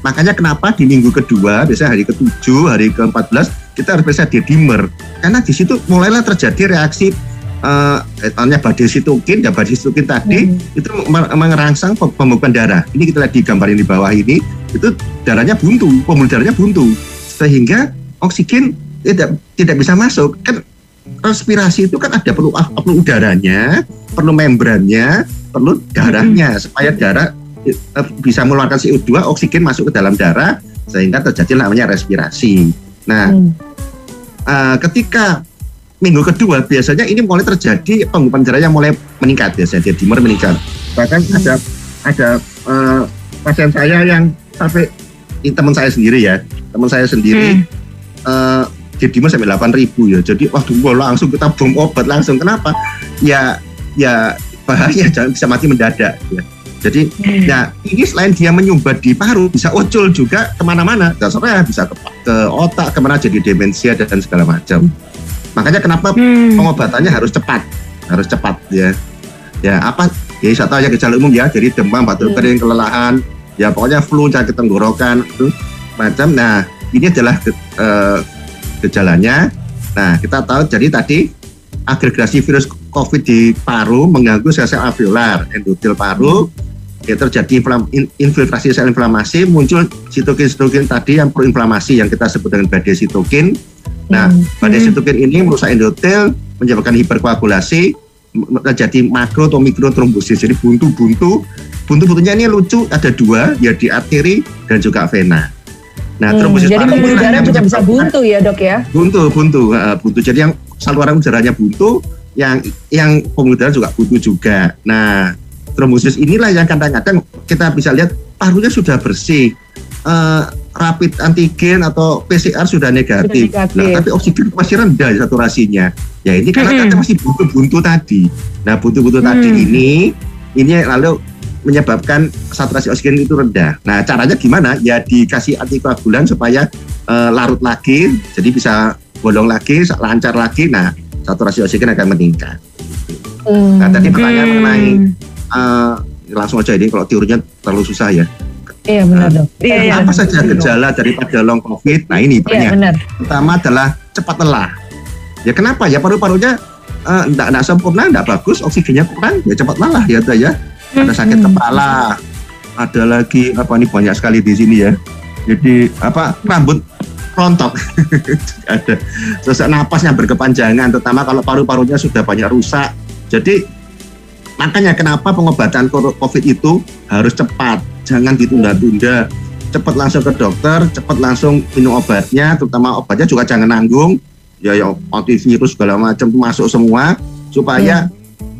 Makanya kenapa di minggu kedua, biasanya hari ke-7, hari ke-14, kita harus bisa dimer. Karena di situ mulailah terjadi reaksi namanya badai sitokin, ya badai sitokin tadi Hmm. itu mer- mengerangsang pem- pembukaan darah. Ini kita lihat di gambar yang di bawah ini, itu darahnya buntu, pembuluh darahnya buntu, sehingga oksigen tidak tidak bisa masuk. Kan respirasi itu kan ada perlu ah, perlu udaranya, perlu membrannya, perlu darahnya supaya darah bisa mengeluarkan CO2 oksigen masuk ke dalam darah sehingga terjadi namanya respirasi. Nah, Hmm. eh, ketika minggu kedua biasanya ini mulai terjadi pengumpulan darah yang mulai meningkat biasanya dia dimur meningkat. Bahkan ada ada eh, pasien saya yang sampai ini teman saya sendiri ya, teman saya sendiri eh dia dimur sampai 8 ribu ya. Jadi waduh langsung kita bom obat langsung. Kenapa? Ya ya bahaya jangan bisa mati mendadak ya. Jadi Hmm. ya ini selain dia menyumbat di paru bisa ucul juga ke mana-mana. Dasarnya bisa ke, ke otak ke mana jadi demensia dan segala macam. Makanya kenapa Hmm. pengobatannya harus cepat? Harus cepat ya. Ya apa? Ya tahu ya gejala umum ya. Jadi demam batuk Hmm. kering kelelahan. Ya pokoknya flu sakit tenggorokan itu macam. Nah ini adalah ge- eh, gejalanya. Nah kita tahu jadi tadi agregasi virus COVID di paru mengganggu sel-sel alveolar endotel paru ya terjadi inflam- infiltrasi sel inflamasi muncul sitokin-sitokin tadi yang proinflamasi yang kita sebut dengan badai sitokin Nah, Hmm. badai Hmm. sitokin ini merusak endotel, menyebabkan hiperkoagulasi, terjadi makro atau mikro trombosis. Jadi buntu-buntu, buntu-buntunya ini lucu, ada dua, ya di arteri dan juga vena. Nah, Hmm, trombosis jadi paru pembuluh darah juga bisa buntu ya dok ya? buntu buntu eh, buntu jadi yang saluran udaranya buntu yang yang pembuluh darah juga buntu juga nah trombosis inilah yang kadang-kadang kita bisa lihat parunya sudah bersih Eh, rapid antigen atau PCR sudah negatif, Sudah negatif. Nah, tapi oksigen masih rendah saturasinya ya ini karena kadang masih buntu-buntu tadi nah buntu-buntu tadi Hmm. ini ini lalu menyebabkan saturasi oksigen itu rendah. Nah, caranya gimana? Ya dikasih antikoagulan supaya eh, larut lagi, jadi bisa bolong lagi, lancar lagi. Nah, saturasi oksigen akan meningkat. Hmm. Nah, tadi pertanyaan Hmm. mengenai eh, langsung aja ini kalau teorinya terlalu susah ya. Iya benar dok. Iya, iya. Apa saja gejala daripada long covid? Nah, ini Iya banyak. benar. Pertama adalah cepat lelah. Ya kenapa? Ya paru-parunya eh, enggak, enggak sempurna, enggak bagus, oksigennya kurang, ya cepat lelah ya, ada ya. Ada sakit Hmm. kepala, ada lagi apa nih banyak sekali di sini ya. Jadi apa rambut rontok ada sesak napasnya berkepanjangan, terutama kalau paru-parunya sudah banyak rusak. Jadi makanya kenapa pengobatan COVID itu harus cepat, jangan ditunda-tunda. Cepat langsung ke dokter, cepat langsung minum obatnya, terutama obatnya juga jangan nanggung. Ya, ya antivirus segala macam masuk semua supaya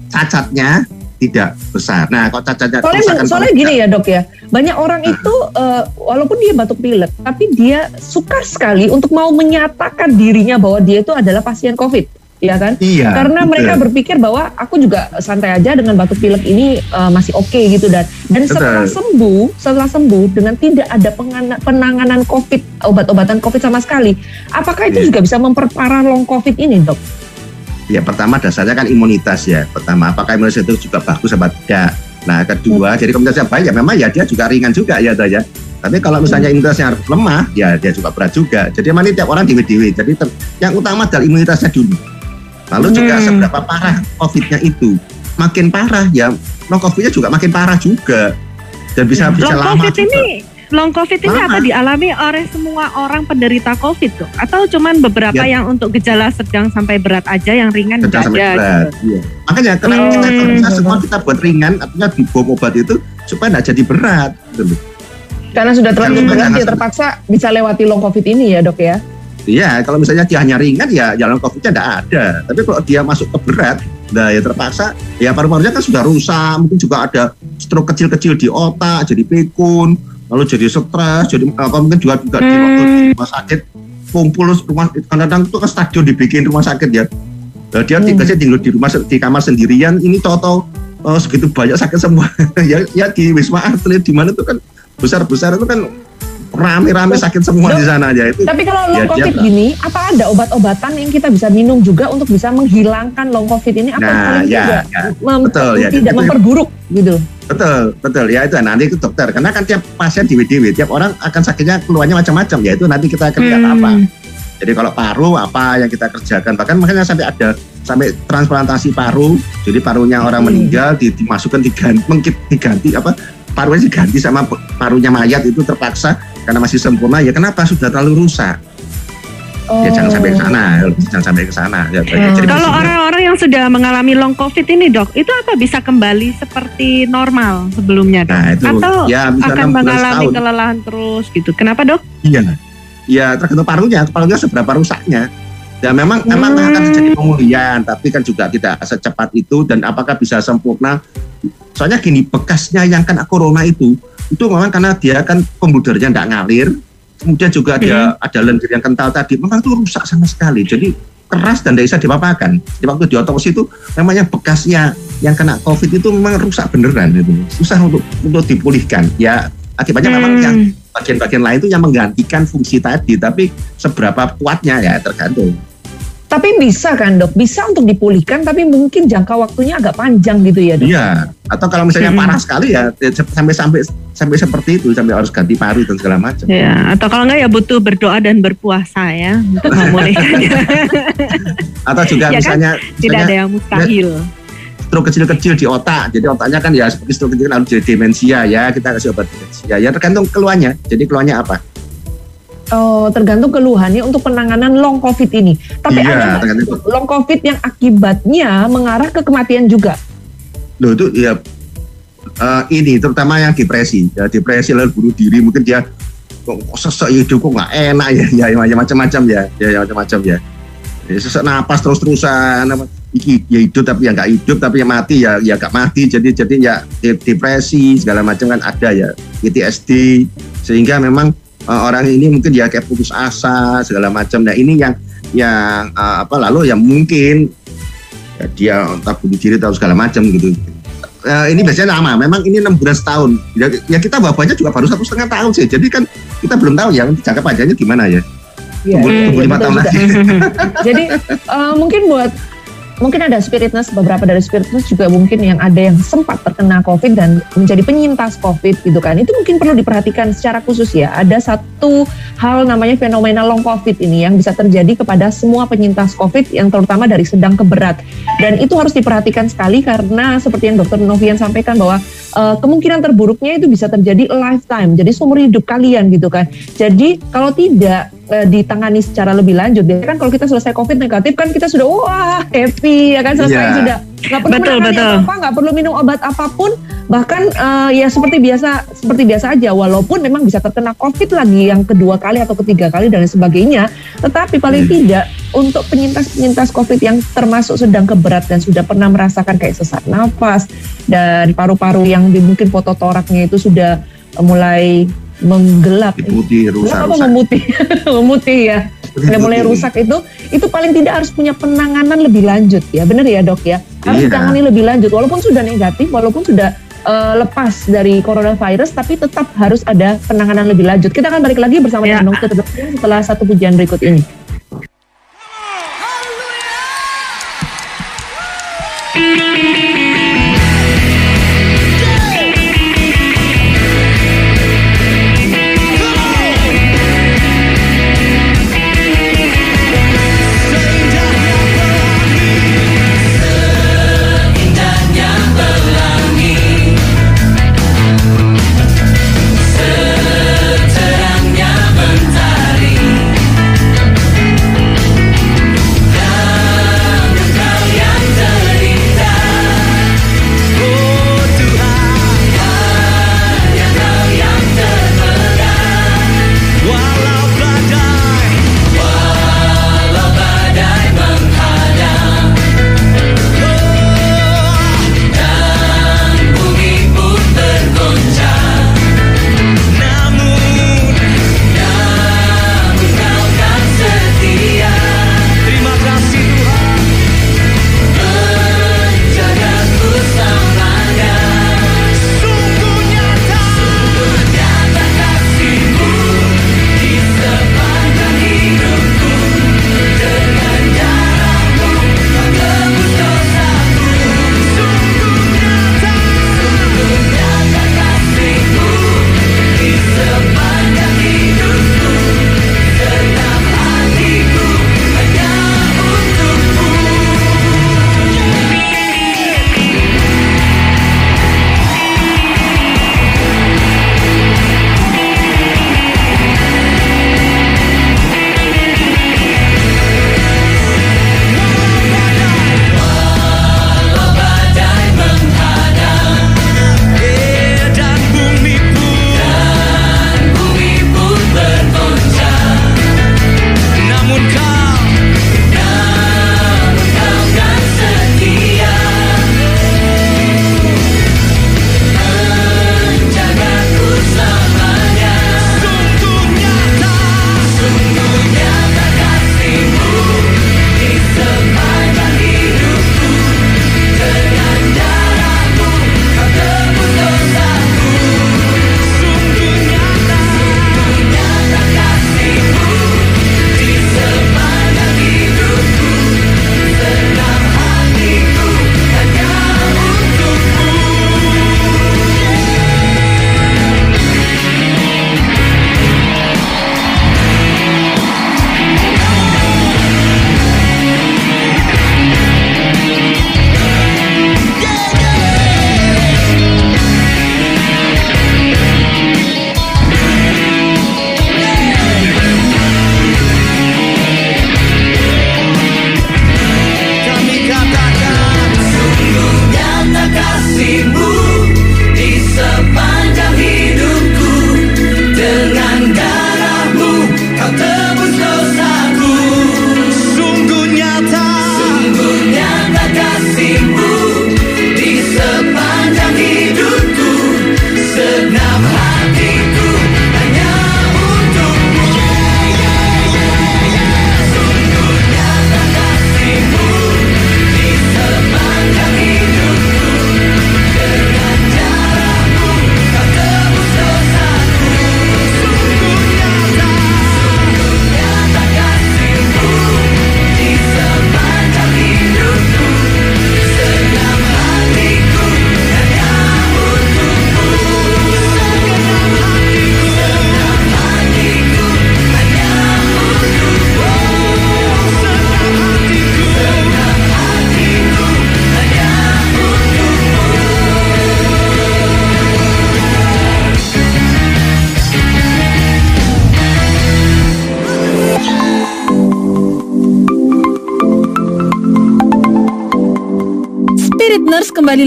cacatnya tidak besar. Nah, kalau cacatnya Soalnya, soalnya gini ya dok ya, banyak orang Nah. itu eh, walaupun dia batuk pilek, tapi dia suka sekali untuk mau menyatakan dirinya bahwa dia itu adalah pasien COVID, ya kan? Iya. Karena betul. mereka berpikir bahwa aku juga santai aja dengan batuk pilek ini eh, masih oke gitu dan dan Betul. setelah sembuh, setelah sembuh dengan tidak ada penanganan COVID, obat-obatan COVID sama sekali, apakah itu Iya. juga bisa memperparah long COVID ini dok? Ya pertama dasarnya kan imunitas ya. Pertama apakah imunitas itu juga bagus apa tidak. Nah kedua jadi kalau imunitasnya baik ya memang ya dia juga ringan juga ya ya. Tapi kalau misalnya imunitasnya lemah ya dia juga berat juga. Jadi memang ini tiap orang dewe-dewe. Jadi yang utama adalah imunitasnya dulu. Lalu juga Hmm. seberapa parah COVID-nya itu. Makin parah ya long COVID-nya juga makin parah juga. Dan bisa bisa long lama covid juga. ini long covid ini Lama. apa dialami oleh semua orang penderita covid tuh atau cuman beberapa Ya. yang untuk gejala sedang sampai berat aja yang ringan sedang sampai ada berat. gitu. Iya. Makanya kenapa Hmm. kita kalau bisa semua kita buat ringan, artinya di bom obat itu supaya tidak jadi berat. Gitu. Karena sudah terlalu berat dia sampai- terpaksa bisa lewati long COVID ini ya dok ya? Iya, kalau misalnya dia hanya ringan ya jalan COVID-nya tidak ada. Tapi kalau dia masuk ke berat, nah ya terpaksa, ya paru-parunya kan sudah rusak, mungkin juga ada stroke kecil-kecil di otak, jadi pikun, lalu jadi stres, jadi apa mungkin juga juga di Hmm. waktu di rumah sakit kumpul rumah kadang-kadang itu kan stadion dibikin rumah sakit ya. Nah, dia Hmm. tinggal tinggal di rumah di kamar sendirian, ini tahu-tahu oh, segitu banyak sakit semua. ya, ya di wisma atlet di mana itu kan besar-besar itu kan rame-rame sakit semua Dok, di sana aja itu. Tapi kalau Ya, long dia COVID nggak- gini, apa ada obat-obatan yang kita bisa minum juga untuk bisa menghilangkan long COVID ini? Apa Nah, paling ya, tidak ya. mem- Betul, ya. tidak Itu- memperburuk gitu? Betul, betul. Ya itu nanti itu dokter. Karena kan tiap pasien di WDW, tiap orang akan sakitnya keluarnya macam-macam. Ya itu nanti kita akan lihat Hmm. apa. Jadi kalau paru apa yang kita kerjakan. Bahkan makanya sampai ada sampai transplantasi paru. Jadi parunya orang Hmm. meninggal di- dimasukkan diganti, mengkit diganti apa parunya diganti sama parunya mayat itu terpaksa karena masih sempurna. Ya kenapa sudah terlalu rusak. Oh. Ya jangan sampai ke sana, jangan sampai ke sana. Ya, Hmm. jadi Kalau orang-orang yang sudah mengalami long covid ini dok, itu apa bisa kembali seperti normal sebelumnya dok? Nah, itu Atau ya akan 6 bulan mengalami setahun. kelelahan terus gitu? Kenapa dok? Iya. Ya tergantung parunya, parunya seberapa rusaknya. Ya memang Hmm. memang akan terjadi pemulihan, tapi kan juga tidak secepat itu dan apakah bisa sempurna? Soalnya gini, bekasnya yang kena corona itu itu memang karena dia kan pembuluh darahnya tidak ngalir, kemudian juga dia ada lendir yang kental tadi, memang itu rusak sama sekali. Jadi keras dan tidak bisa dipapakan. Di waktu diotopsi itu memang yang bekasnya yang kena COVID itu memang rusak beneran itu, susah untuk untuk dipulihkan. Ya akibatnya memang Hmm. yang bagian-bagian lain itu yang menggantikan fungsi tadi, tapi seberapa kuatnya ya tergantung. Tapi bisa kan dok, bisa untuk dipulihkan tapi mungkin jangka waktunya agak panjang gitu ya dok. Iya. Atau kalau misalnya Hmm. parah sekali ya ya, sampai sampai sampai seperti itu sampai harus ganti paru dan segala macam. Ya, atau kalau enggak ya butuh berdoa dan berpuasa ya untuk memulihkannya. Atau juga Ya kan? misalnya, Tidak misalnya ada yang mustahil. stroke kecil-kecil di otak. Jadi otaknya kan ya seperti stroke kecil harus jadi demensia ya kita kasih obat demensia. Ya tergantung keluhannya. Jadi keluhannya apa? Oh, tergantung keluhannya untuk penanganan long covid ini. Tapi Iya, ada long covid yang akibatnya mengarah ke kematian juga. Loh itu ya eh, ini terutama yang depresi. Ya depresi lalu bunuh diri mungkin dia kok kok sesek hidup kok nggak enak ya ya, ya macam-macam ya ya, ya macam-macam ya. ya sesek napas terus-terusan apa, iki ya hidup tapi ya nggak hidup tapi ya mati ya ya nggak mati jadi jadi ya de- depresi segala macam kan ada ya PTSD sehingga memang eh, orang ini mungkin ya kayak putus asa segala macam. Nah ini yang yang eh, apa lalu yang mungkin ya, dia entah bunuh diri atau segala macam gitu. Eh, ini biasanya lama memang ini enam bulan setahun. Ya, ya kita babanya juga baru satu setengah tahun sih. Jadi kan kita belum tahu ya jangka panjangnya gimana ya. Iya, tunggu, tunggu iya, lima tahun lagi. Jadi eh, mungkin buat mungkin ada spiritness beberapa dari spiritness juga mungkin yang ada yang sempat terkena covid dan menjadi penyintas covid gitu kan. Itu mungkin perlu diperhatikan secara khusus ya. Ada satu hal namanya fenomena long covid ini yang bisa terjadi kepada semua penyintas covid yang terutama dari sedang ke berat. Dan itu harus diperhatikan sekali karena seperti yang dokter Novian sampaikan bahwa eh, kemungkinan terburuknya itu bisa terjadi lifetime. Jadi seumur hidup kalian gitu kan. Jadi kalau tidak eh, ditangani secara lebih lanjut ya kan kalau kita selesai covid negatif kan kita sudah wah happy ya kan selesai Iya. sudah nggak perlu Betul, menangani betul. apa nggak perlu minum obat apa pun bahkan eh, ya seperti biasa seperti biasa aja walaupun memang bisa terkena covid lagi yang kedua kali atau ketiga kali dan lain sebagainya tetapi paling Hmm. tidak untuk penyintas-penyintas covid yang termasuk sedang keberat dan sudah pernah merasakan kayak sesak nafas dan paru-paru yang mungkin foto toraknya itu sudah mulai menggelap putih rusak Kenapa rusak memutih? memutih ya. Udah mulai rusak itu, itu paling tidak harus punya penanganan lebih lanjut ya, benar ya dok ya? Harus Iya. ditangani lebih lanjut, walaupun sudah negatif, walaupun sudah eh, lepas dari coronavirus, tapi tetap harus ada penanganan lebih lanjut. Kita akan balik lagi bersama Ya. dengan dokter dokter setelah satu pujian berikut ini.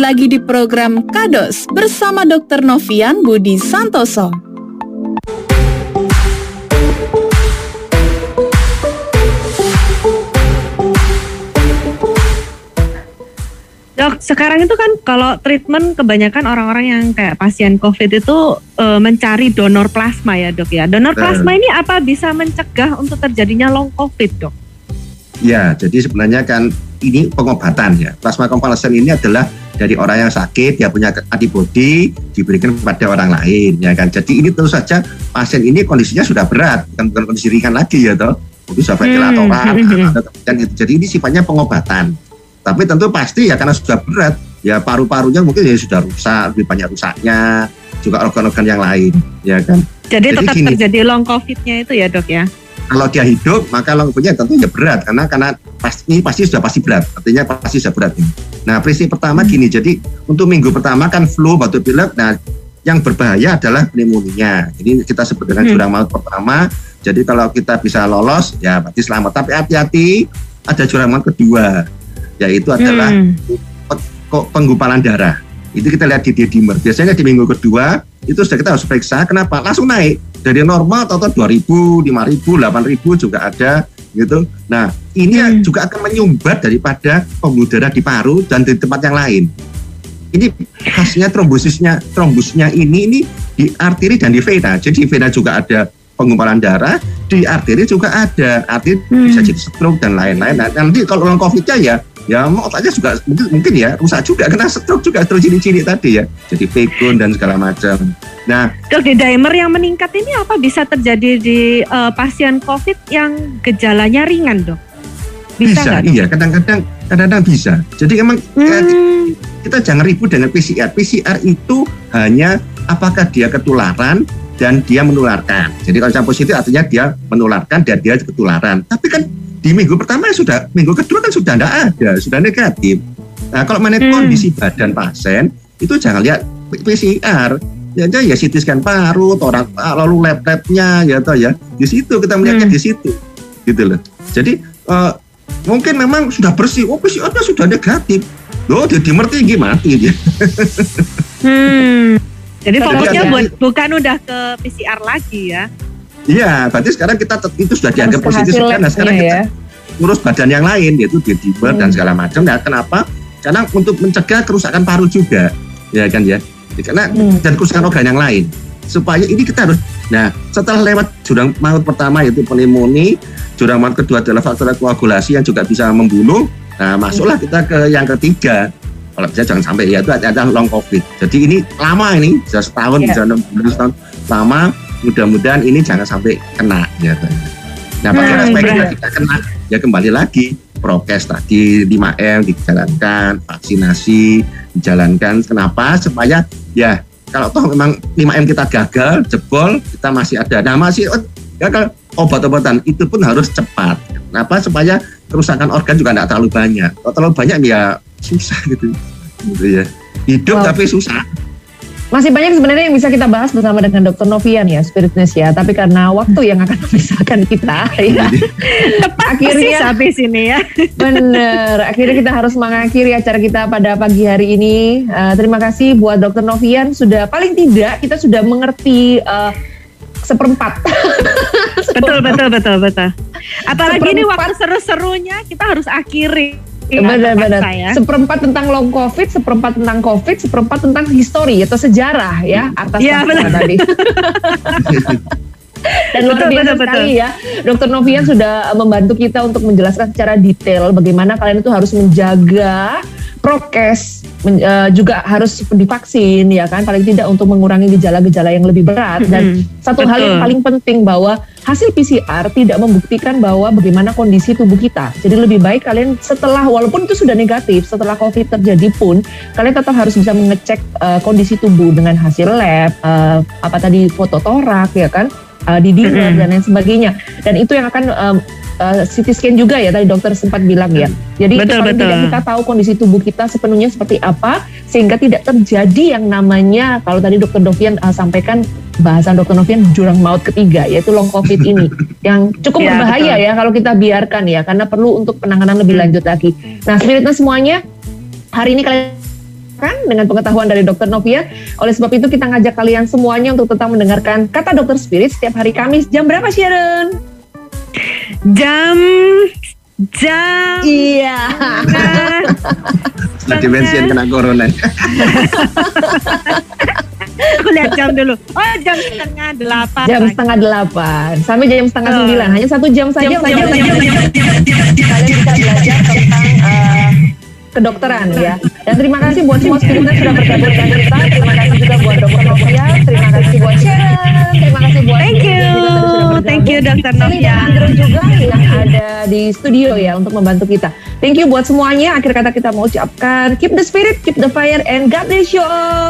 Lagi di program Kados bersama Dr. Novian Budi Santoso. Dok, sekarang itu kan kalau treatment kebanyakan orang-orang yang kayak pasien COVID itu eh, mencari donor plasma ya dok ya. Donor plasma ini apa bisa mencegah untuk terjadinya long COVID dok? Ya, jadi sebenarnya kan ini pengobatan ya. Plasma konvalesen ini adalah dari orang yang sakit, dia punya antibodi diberikan kepada orang lain, ya kan. Jadi ini tentu saja pasien ini kondisinya sudah berat, bukan, bukan kondisi ringan lagi ya toh. Mungkin sudah ventilatoran, Hmm. kemudian gitu. Jadi ini sifatnya pengobatan. Tapi tentu pasti ya karena sudah berat, ya paru-parunya mungkin ya sudah rusak, lebih banyak rusaknya, juga organ-organ yang lain, ya kan. Jadi, Jadi tetap gini. terjadi long COVID-nya itu ya dok ya? kalau dia hidup maka long COVID-nya tentu ya berat karena karena pasti ini pasti sudah pasti berat artinya pasti sudah berat ini. Nah prinsip pertama gini jadi untuk minggu pertama kan flu batuk pilek nah yang berbahaya adalah pneumonia jadi kita sebut dengan Hmm. jurang maut pertama jadi kalau kita bisa lolos ya berarti selamat tapi hati-hati ada jurang maut kedua yaitu adalah Hmm. penggumpalan darah. Itu kita lihat di dimer. Biasanya di minggu kedua itu sudah kita harus periksa. Kenapa? Langsung naik dari normal atau 2000, 5000, 8000 juga ada gitu. Nah, ini Hmm. juga akan menyumbat daripada pembuluh darah di paru dan di tempat yang lain. Ini khasnya trombosisnya, trombusnya ini ini di arteri dan di vena. Jadi di vena juga ada penggumpalan darah, di arteri juga ada. Arteri Hmm. bisa jadi stroke dan lain-lain. Nah, nanti kalau orang COVID-nya ya ya otaknya juga mungkin, mungkin ya rusak juga kena stroke juga terus ciri-ciri tadi ya. Jadi pegon dan segala macam. Nah Dok, di dimer yang meningkat ini apa bisa terjadi di eh, pasien COVID yang gejalanya ringan, dok? Bisa, bisa, Dok? iya kadang-kadang kadang-kadang bisa. Jadi emang eh, Hmm, kita jangan ribut dengan PCR PCR itu hanya apakah dia ketularan dan dia menularkan. Jadi kalau yang positif artinya dia menularkan dan dia ketularan. Tapi kan di minggu pertama sudah minggu kedua kan sudah tidak ada sudah negatif. Nah kalau mengenai Hmm. kondisi badan pasien itu jangan lihat PCR ya aja ya CT scan paru orang lalu lab labnya ya toh ya. Di situ kita melihatnya Hmm. di situ gitu loh. Jadi eh, mungkin memang sudah bersih. Oh PCR-nya sudah negatif. Loh dia dimer tinggi mati dia. Hmm. Jadi fokusnya buat, bukan udah ke PCR lagi ya? iya berarti sekarang kita itu sudah dianggap positif nah sekarang kita ya. ngurus badan yang lain yaitu di dimer dan Hmm. segala macam nah kenapa karena untuk mencegah kerusakan paru juga ya kan ya karena Hmm. dan kerusakan organ yang lain supaya ini kita harus nah setelah lewat jurang maut pertama yaitu pneumonia jurang maut kedua adalah faktor koagulasi yang juga bisa membunuh nah masuklah kita ke yang ketiga kalau bisa jangan sampai ya itu ada long covid. Jadi ini lama ini bisa setahun Iya. bisa enam bulan setahun lama mudah-mudahan ini jangan sampai kena ya nah bagaimana Hmm, supaya kita kena? Ya kembali lagi prokes tadi 5M dijalankan vaksinasi dijalankan. Kenapa? Supaya ya kalau toh memang 5M kita gagal jebol kita masih ada. Nah masih gagal obat-obatan itu pun harus cepat. Kenapa? Supaya kerusakan organ juga tidak terlalu banyak. Kalau terlalu banyak ya susah gitu gitu ya hidup Wow. tapi susah Masih banyak sebenarnya yang bisa kita bahas bersama dengan Dr. Novian ya, Spiritness ya. Tapi karena waktu yang akan memisahkan kita, ya. Tepat Akhirnya- habis ini ya. Bener, akhirnya kita harus mengakhiri acara kita pada pagi hari ini. Eh, terima kasih buat Dr. Novian sudah paling tidak kita sudah mengerti eh, seperempat. Betul, betul, betul, betul. Apalagi ini Seperempat. waktu seru-serunya kita harus akhiri. Benar-benar. ya. Seperempat tentang long covid, seperempat tentang covid, seperempat tentang histori atau sejarah ya atas Iya, benar. tadi. Dan luar Betul, biasa betul, sekali ya, Dokter Novian sudah membantu kita untuk menjelaskan secara detail bagaimana kalian itu harus menjaga prokes, men- eh, juga harus divaksin ya kan, paling tidak untuk mengurangi gejala-gejala yang lebih berat. Dan satu hal yang Betul. paling penting bahwa hasil PCR tidak membuktikan bahwa bagaimana kondisi tubuh kita. Jadi lebih baik kalian setelah walaupun itu sudah negatif, setelah COVID terjadi pun kalian tetap harus bisa mengecek eh, kondisi tubuh dengan hasil lab, eh, apa tadi foto torak ya kan, eh, di Mm-mm. dan lain sebagainya. Dan itu yang akan em, eh, CT scan juga ya tadi dokter sempat bilang ya. Jadi itu Betul, paling betul. tidak kita tahu kondisi tubuh kita sepenuhnya seperti apa sehingga tidak terjadi yang namanya kalau tadi dokter Dovian eh, sampaikan bahasan dokter Novian jurang maut ketiga yaitu long covid ini yang cukup Ya, berbahaya betul. ya kalau kita biarkan ya karena perlu untuk penanganan lebih Hmm. lanjut lagi. Nah spiritnya semuanya hari ini kalian kan dengan pengetahuan dari Dokter Novia. Oleh sebab itu kita ngajak kalian semuanya untuk tetap mendengarkan kata Dokter Spirit setiap hari Kamis jam berapa Sharon? Jam jam Iya. nah, Setelah dimension kena corona. aku lihat jam dulu. Oh jam setengah delapan. Jam setengah delapan sampai jam setengah Oh. sembilan. Hanya satu jam saja Jam saja, kalian jam bisa belajar tentang eh, kedokteran ya. Dan terima kasih buat semua yang sudah bergabung dengan kita. Terima kasih juga buat Dokter Novia. Terima kasih buat Sharon. Terima kasih buat Thank you, juga thank you. Dokter dan Novia. Andrew juga yang ada di studio ya untuk membantu kita. Thank you buat semuanya. Akhir kata kita mau ucapkan keep the spirit, keep the fire, and God bless you all.